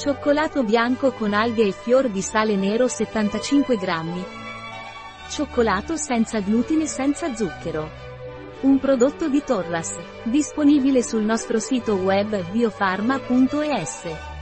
Cioccolato bianco con alghe e fior di sale nero 75 grammi. Cioccolato senza glutine e senza zucchero. Un prodotto di Torras. Disponibile sul nostro sito web biofarma.es.